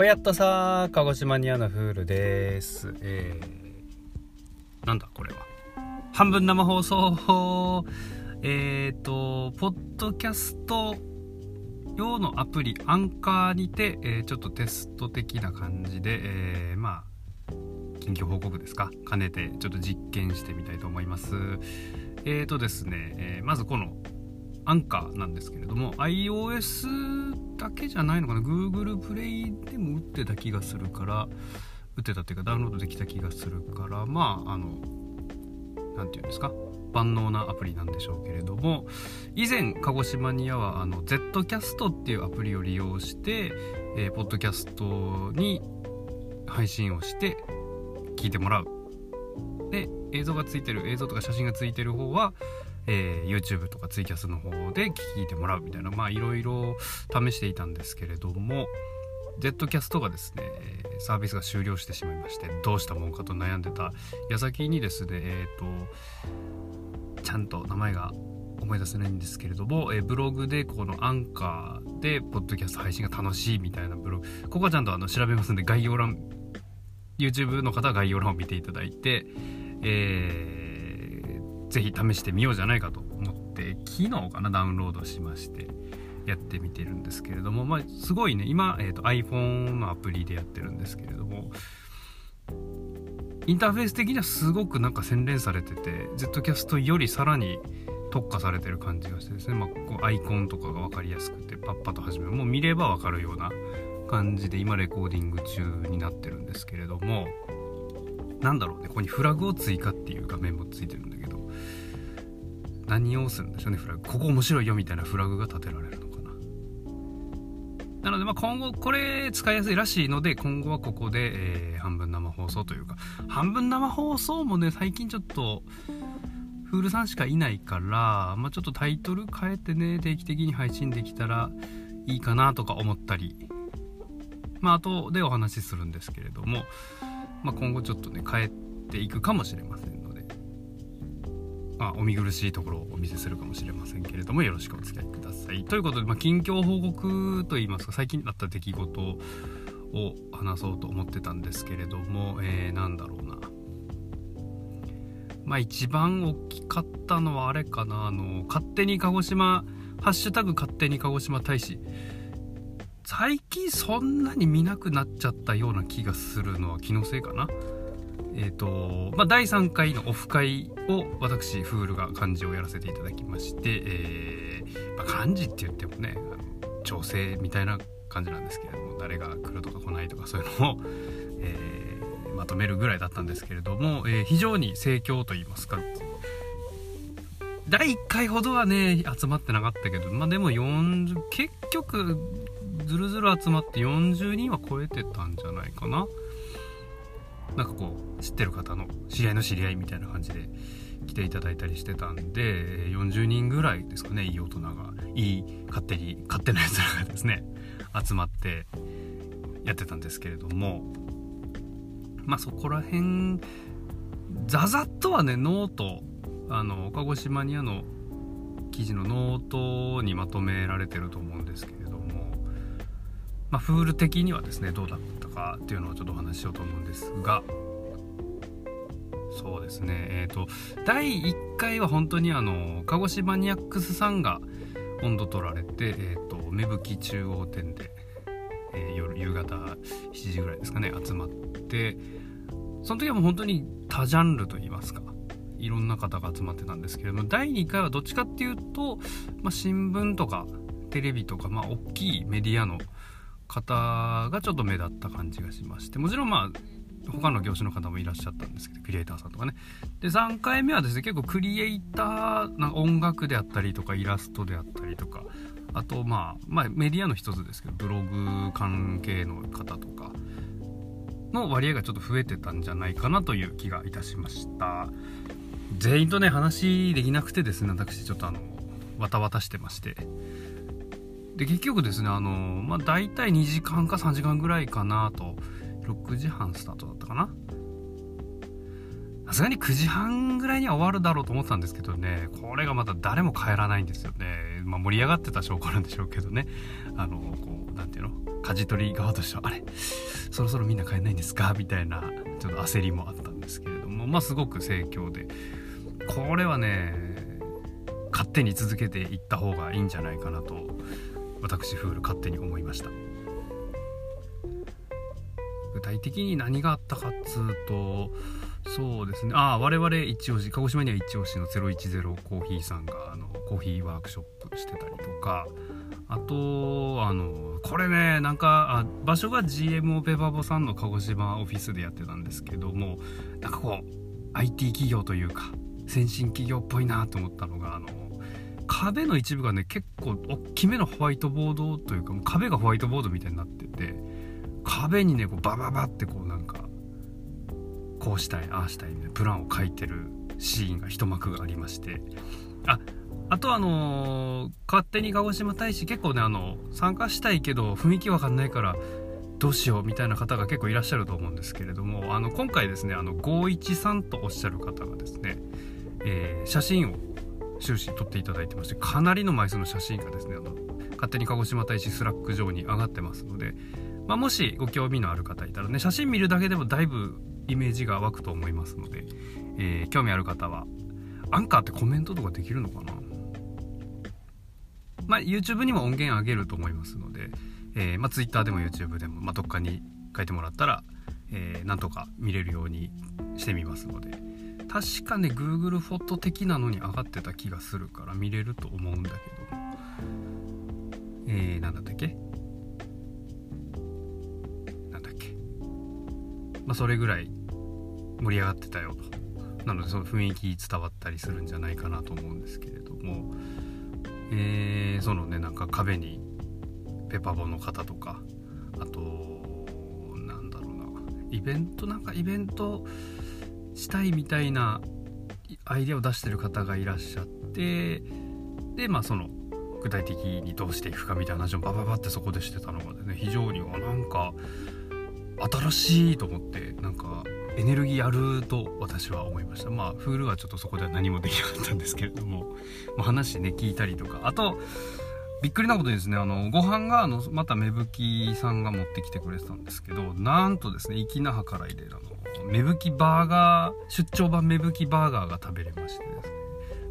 おやっとさ鹿児島にあのフールです。えー、なんだこれは。半分生放送。えっ、ー、とポッドキャスト用のアプリアンカーにて、えー、ちょっとテスト的な感じで、えー、まあ近況報告ですか？兼ねてちょっと実験してみたいと思います。えーとですね、え、まずこのアンカーなんですけれども iOS だけじゃないのかな。Google プレイでも打ってた気がするから打ってたっていうかダウンロードできた気がするからまああの何て言うんですか。万能なアプリなんでしょうけれども以前鹿児島にはあの Zcast っていうアプリを利用して、えー、ポッドキャストに配信をして聞いてもらう。で映像がついてる映像とか写真がついてる方はえー、YouTube とかツイキャスの方で聞いてもらうみたいなまあいろいろ試していたんですけれども Zcast がですねサービスが終了してしまいましてどうしたもんかと悩んでた矢先にですねえっ、ー、とちゃんと名前が思い出せないんですけれども、えブログでこのアンカーでポッドキャスト配信が楽しいみたいなブログここはちゃんとあの調べますんで概要欄 YouTube の方は概要欄を見ていただいてえーぜひ試してみようじゃないかと思って昨日かなダウンロードしましてやってみてるんですけれども、まあ、すごいね今、えーと、iPhone のアプリでやってるんですけれどもインターフェース的にはすごくなんか洗練されてて Zcast よりさらに特化されてる感じがしてですね、まあ、こうアイコンとかが分かりやすくてパッパと始めるもう見れば分かるような感じで今レコーディング中になってるんですけれどもなんだろうねここにフラグを追加っていう画面もついてるんだけど何をするんでしょうねフラグ。ここ面白いよみたいなフラグが立てられるのかな。なのでまあ今後これ使いやすいらしいので今後はここで、えー、半分生放送というか半分生放送もね最近ちょっとフールさんしかいないから、まあ、ちょっとタイトル変えてね定期的に配信できたらいいかなとか思ったりまあ後でお話しするんですけれども、まあ、今後ちょっとね変えていくかもしれませんまあ、お見苦しいところをお見せするかもしれませんけれどもよろしくお付き合いください。ということで、まあ、近況報告といいますか最近あった出来事を話そうと思ってたんですけれども、えー、なんだろうな。まあ一番大きかったのはあれかなあの勝手に鹿児島「ハッシュタグ勝手に鹿児島大使」最近そんなに見なくなっちゃったような気がするのは気のせいかな。えーとまあ、第3回のオフ会を私フールが漢字をやらせていただきまして、えー、まあ、漢字って言ってもね調整みたいな感じなんですけれども誰が来るとか来ないとかそういうのを、えー、まとめるぐらいだったんですけれども、え、非常に盛況といいますか第1回ほどはね集まってなかったけどまあでも40結局ずるずる集まって40人は超えてたんじゃないかな。なんかこう知ってる方の知り合いの知り合いみたいな感じで来ていただいたりしてたんで40人ぐらいですかねいい大人がいい勝手に勝手なやつらがですね 集まってやってたんですけれどもまあそこら辺ざざっとはねノートあの鹿児島にあの記事のノートにまとめられてると思うんですけれどもまあフール的にはですねどうだったかっていうのをちょっとお話ししようと思うんですがそうですね。えっ、ー、と第1回は本当にあの鹿児島ニアックスさんが温度取られて、えーと、芽吹中央店で、えー、夜夕方7時ぐらいですかね集まってその時はもう本当に多ジャンルといいますかいろんな方が集まってたんですけれども第2回はどっちかっていうと、まあ、新聞とかテレビとか、まあ、大きいメディアの方がちょっと目立った感じがしましてもちろんまあ他の業種の方もいらっしゃったんですけどクリエイターさんとかね。で3回目はですね結構クリエイターな音楽であったりとかイラストであったりとかあとまあまあメディアの一つですけどブログ関係の方とかの割合がちょっと増えてたんじゃないかなという気がいたしました。全員とね話できなくてですね私ちょっとあのわたわたしてまして。で結局ですねあのまあ大体2時間か3時間ぐらいかなと。6時半スタートだったかな。さすがに9時半ぐらいには終わるだろうと思ってたんですけどねこれがまた誰も帰らないんですよね、まあ、盛り上がってた証拠なんでしょうけどね。あのこう何ていうの？舵取り側としてはあれ？そろそろみんな帰んないんですか？みたいなちょっと焦りもあったんですけれどもまあすごく盛況で。これはね勝手に続けていった方がいいんじゃないかなと私フール勝手に思いました。具体的に何があったかっつうとそうですね。ああ我々一押し鹿児島には一押しの010コーヒーさんがあのコーヒーワークショップしてたりとか。あとあのこれねなんかあ場所が GMO ペパボさんの鹿児島オフィスでやってたんですけどもなんかこう IT 企業というか先進企業っぽいなと思ったのがあの壁の一部がね結構大きめのホワイトボードというかもう壁がホワイトボードみたいになってて壁にねこうバババってこうなんかこうしたいああしたいみたいなプランを書いてるシーンが一幕がありまして。ああとあのー、勝手に鹿児島大使結構ねあの参加したいけど雰囲気わかんないからどうしようみたいな方が結構いらっしゃると思うんですけれどもあの今回ですねあの513とおっしゃる方がですね、えー、写真を終始撮っていただいてましてかなりの枚数の写真がですねあの勝手に鹿児島大使 Slack上に上がってますので、まあ、もしご興味のある方いたらね写真見るだけでもだいぶイメージが湧くと思いますので、えー、興味ある方はアンカーってコメントとかできるのかな？まあ、YouTube にも音源あげると思いますので、えー、まあ、Twitter でも YouTube でも、まあ、どっかに書いてもらったら、えー、なんとか見れるようにしてみますので。確かね Google フォト的なのに上がってた気がするから見れると思うんだけど。もえー、なんだったっけ？なんだっけ？まあそれぐらい盛り上がってたよと。なのでその雰囲気伝わったりするんじゃないかなと思うんですけれども。えー、そのねなんか壁にペパボの方とかあとなんだろうな。イベント？なんかイベントしたいみたいなアイデアを出してる方がいらっしゃってでまあその具体的にどうしていくかみたいな話をバババってそこでしてたのがね非常になんか新しいと思ってなんかエネルギーあると私は思いました。まあフールはちょっとそこでは何もできなかったんですけれども、まあ、話ね聞いたりとか。あとびっくりなことにですねあのご飯があのまた芽吹さんが持ってきてくれてたんですけどなんとですね粋な計らいであの芽吹バーガー出張版芽吹バーガーが食べれましてですね。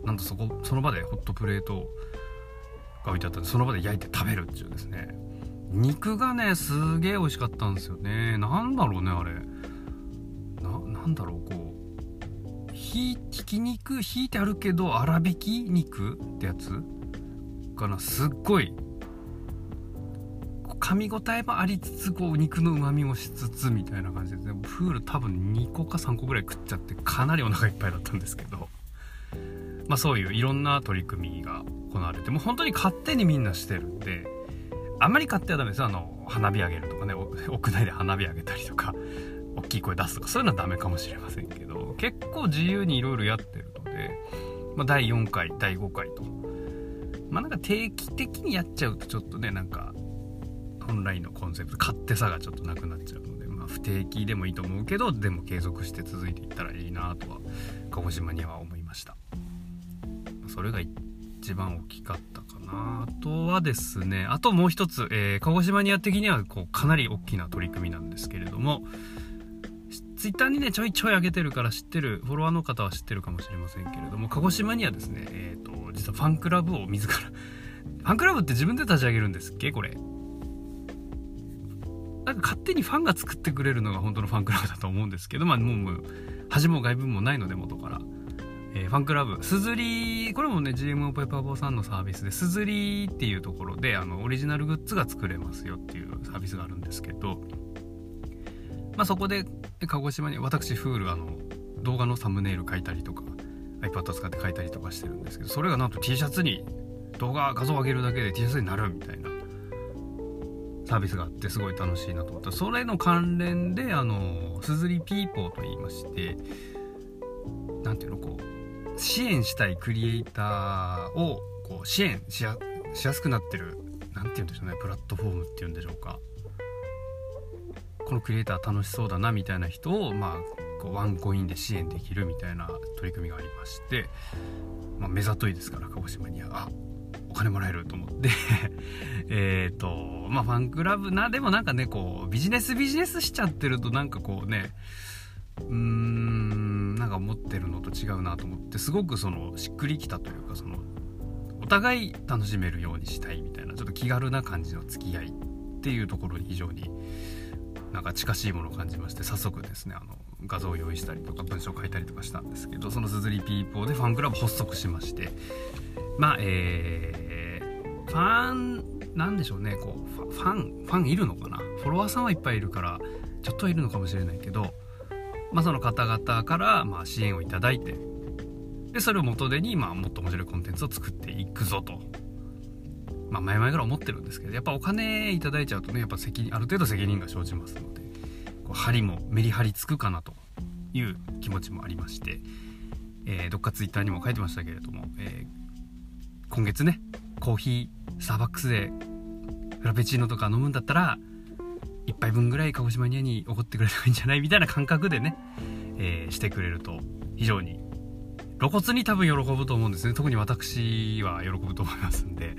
なんとそこその場でホットプレートが置いてあったんでその場で焼いて食べるっていうですね。肉がねすげえ美味しかったんですよね。なんだろうねあれ。なんだろうこう。ひひき肉ひいてあるけど粗挽き肉ってやつかなすっごい噛み応えもありつつこう肉のうまみもしつつみたいな感じでプール多分2個か3個ぐらい食っちゃってかなりお腹いっぱいだったんですけどまあそういういろんな取り組みが行われてもう本当に勝手にみんなしてるんであんまり買ってはダメですあの花火上げるとかね屋内で花火上げたりとか大きい声出すとかそういうのはダメかもしれませんけど結構自由にいろいろやってるので、まあ、第4回第5回とまあなんか定期的にやっちゃうとちょっとねなんか本来のコンセプト勝手さがちょっとなくなっちゃうので、まあ、不定期でもいいと思うけどでも継続して続いていったらいいなとは鹿児島には思いました。それが一番大きかったかなあとはですね。あともう一つ、えー、鹿児島ニア的にはこうかなり大きな取り組みなんですけれどもツイッターにねちょいちょい上げてるから知ってるフォロワーの方は知ってるかもしれませんけれども鹿児島にはですねえ、ー、と実はファンクラブを自ら ファンクラブって自分で立ち上げるんですっけ？これ。なんか勝手にファンが作ってくれるのが本当のファンクラブだと思うんですけどまあもう恥も外部もないので元から、えー、ファンクラブ。すずりこれもね GMO ペーパーボーさんのサービスですずりっていうところであのオリジナルグッズが作れますよっていうサービスがあるんですけどまあ、そこで鹿児島に私フールあの動画のサムネイル書いたりとか iPad 使って書いたりとかしてるんですけどそれがなんと T シャツに動画画像を上げるだけで T シャツになるみたいなサービスがあってすごい楽しいなと思った。それの関連であのすずりピーポーと言いまして何ていうのこう支援したいクリエイターをこう支援しやすくなってる何て言うんでしょうねプラットフォームっていうんでしょうか。このクリエイター楽しそうだなみたいな人をまあこうワンコインで支援できるみたいな取り組みがありまして、まあ、目ざといですから鹿児島には。あお金もらえると思って。えっとまあファンクラブなでもなんかねこうビジネスビジネスしちゃってるとなんかこうねうーんなんか思ってるのと違うなと思ってすごくそのしっくりきたというかそのお互い楽しめるようにしたいみたいなちょっと気軽な感じの付き合いっていうところに非常になんか近しいものを感じまして早速ですねあの画像を用意したりとか文章を書いたりとかしたんですけどそのすずりピーポーでファンクラブ発足しましてまあえー、ファンなんでしょうねこうファンファンいるのかな？フォロワーさんはいっぱいいるからちょっといるのかもしれないけどまあその方々からまあ支援をいただいてでそれを元手にまあもっと面白いコンテンツを作っていくぞと。まあ前々から思ってるんですけどやっぱお金いただいちゃうとねやっぱ責任ある程度責任が生じますのでこう針もメリハリつくかなという気持ちもありまして、えー、どっかツイッターにも書いてましたけれども、えー、今月ねコーヒースターバックスでフラペチーノとか飲むんだったら1杯分ぐらい鹿児島ニアに怒ってくれればいいんじゃないみたいな感覚でね、えー、してくれると非常に露骨に多分喜ぶと思うんですね。特に私は喜ぶと思いますんで、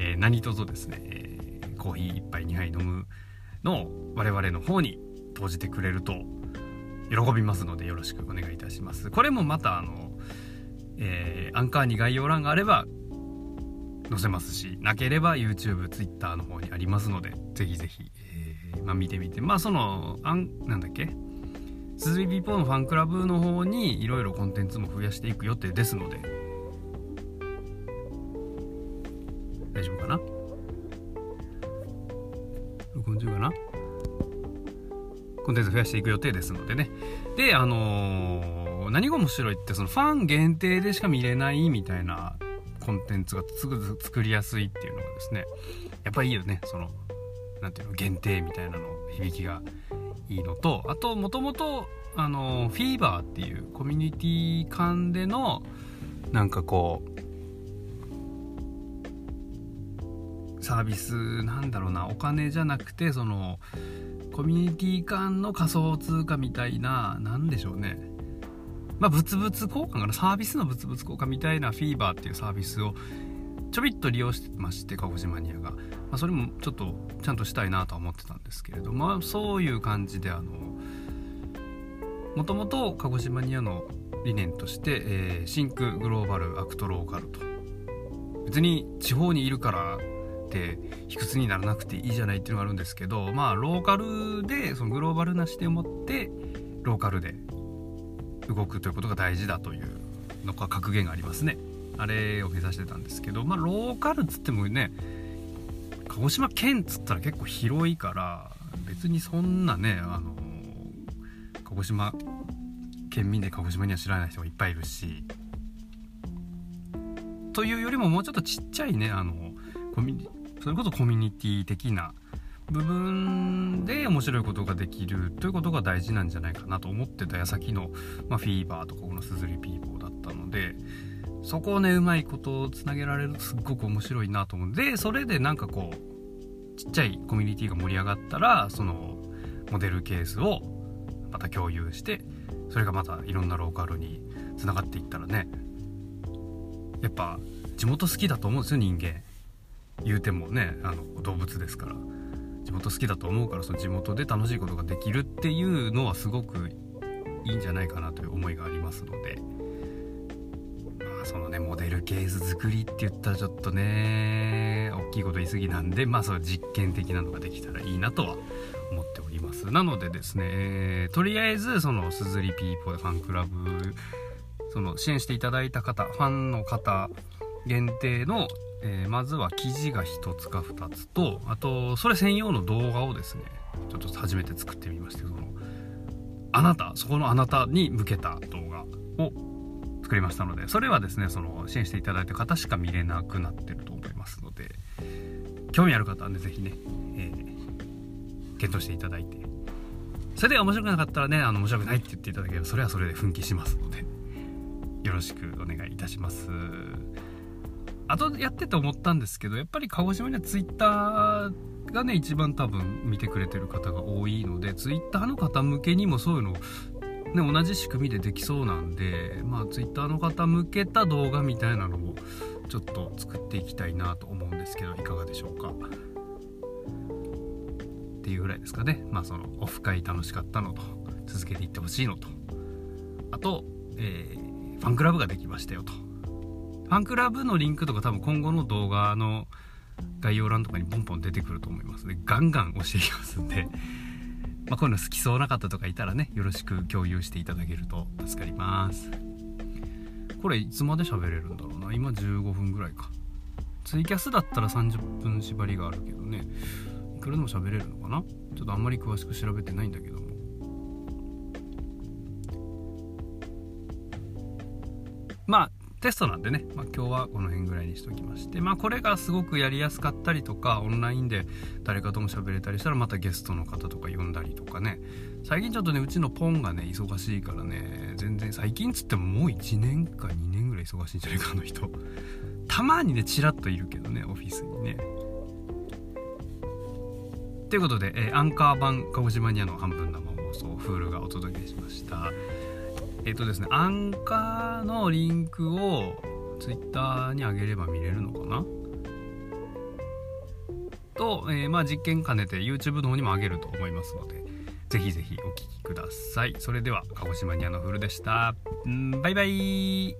えー、何卒ですね、えー、コーヒー1杯2杯飲むのを我々の方に投じてくれると喜びますのでよろしくお願いいたします。これもまたあの、えー、アンカーに概要欄があれば載せますしなければ YouTube、Twitter の方にありますのでぜひぜひ、えー、まあ、見てみて。まあそのあんなんだっけ？鈴木ビーポーのファンクラブの方にいろいろコンテンツも増やしていく予定ですのでコンテンツ増やしていく予定ですのでね。であのー、何が面白いってそのファン限定でしか見れないみたいなコンテンツがすぐ作りやすいっていうのがですねやっぱりいいよね。その何ていうの限定みたいなの響きがいいのとあともともとあのフィーバーっていうコミュニティ間でのなんかこうサービスなんだろうなお金じゃなくてそのコミュニティ間の仮想通貨みたいな何でしょうね。まあ、物々交換かな。サービスの物々交換みたいなフィーバーっていうサービスをちょびっと利用してまして鹿児島ニアが、まあ、それもちょっとちゃんとしたいなとは思ってたんですけれどまあそういう感じであのもともと鹿児島ニアの理念として、えー、 Think Global Act Local と。別に地方にいるからって卑屈にならなくていいじゃないっていうのがあるんですけどまあローカルでそのグローバルな視点を持ってローカルで動くということが大事だというのが格言がありますね。あれを目指してたんですけどまあローカルっつってもね鹿児島県っつったら結構広いから別にそんなねあの鹿児島県民で鹿児島には知らない人がいっぱいいるしというよりももうちょっとちっちゃいねあのコミそれこそコミュニティ的な部分で面白いことができるということが大事なんじゃないかなと思ってた矢先の、まあ、フィーバーとかこのすずりピーポーだったのでそこをねうまいことをつなげられるとすっごく面白いなと思う。んでそれでなんかこうちっちゃいコミュニティが盛り上がったらそのモデルケースをまた共有してそれがまたいろんなローカルにつながっていったらねやっぱ地元好きだと思うんですよ人間。言うてもねあの動物ですから地元好きだと思うからその地元で楽しいことができるっていうのはすごくいいんじゃないかなという思いがありますのでまあそのねモデルケース作りって言ったらちょっとね大きいこと言い過ぎなんでまあその実験的なのができたらいいなとは思っております。なのでですね、えー、とりあえずそのすずりピーポーファンクラブその支援していただいた方ファンの方限定のえー、まずは記事が1つか2つとあとそれ専用の動画をですねちょっと初めて作ってみましてそのあなたそこのあなたに向けた動画を作りましたのでそれはですねその支援していただいた方しか見れなくなってると思いますので興味ある方はね是非ね、えー、検討していただいてそれで面白くなかったらねあの面白くないって言っていただければそれはそれで奮起しますのでよろしくお願いいたします。あとやってて思ったんですけどやっぱり鹿児島にはツイッターがね一番多分見てくれてる方が多いのでツイッターの方向けにもそういうのね、同じ仕組みでできそうなんで、まあ、Twitter の方向けた動画みたいなのもちょっと作っていきたいなと思うんですけどいかがでしょうか。っていうぐらいですかね。まあそのオフ会楽しかったのと続けていってほしいのと。あと、えー、ファンクラブができましたよと。ファンクラブのリンクとか多分今後の動画の概要欄とかにポンポン出てくると思いますのでガンガン押していきますんで まあ、こういうの好きそうな方とかいたらねよろしく共有していただけると助かります。これいつまで喋れるんだろうな？今15分ぐらいか。ツイキャスだったら30分縛りがあるけどね。いくらでも喋れるのかな？ちょっとあんまり詳しく調べてないんだけども。テストなんでね、まあ、今日はこの辺ぐらいにしときましてまあこれがすごくやりやすかったりとかオンラインで誰かとも喋れたりしたらまたゲストの方とか呼んだりとかね。最近ちょっとねうちのポンがね忙しいからね全然最近つってももう1年か2年ぐらい忙しいんじゃないかあの人。たまにねチラッといるけどねオフィスにね。ということで、えー、アンカー版鹿児島にあの半分生放送フールがお届けしました。えっ、ー、とですねアンカーのリンクを Twitter にあげれば見れるのかな？と、えー、まあ実験兼ねて YouTube の方にもあげると思いますのでぜひぜひお聴きください。それでは鹿児島ニアのフルでした。んバイバイ。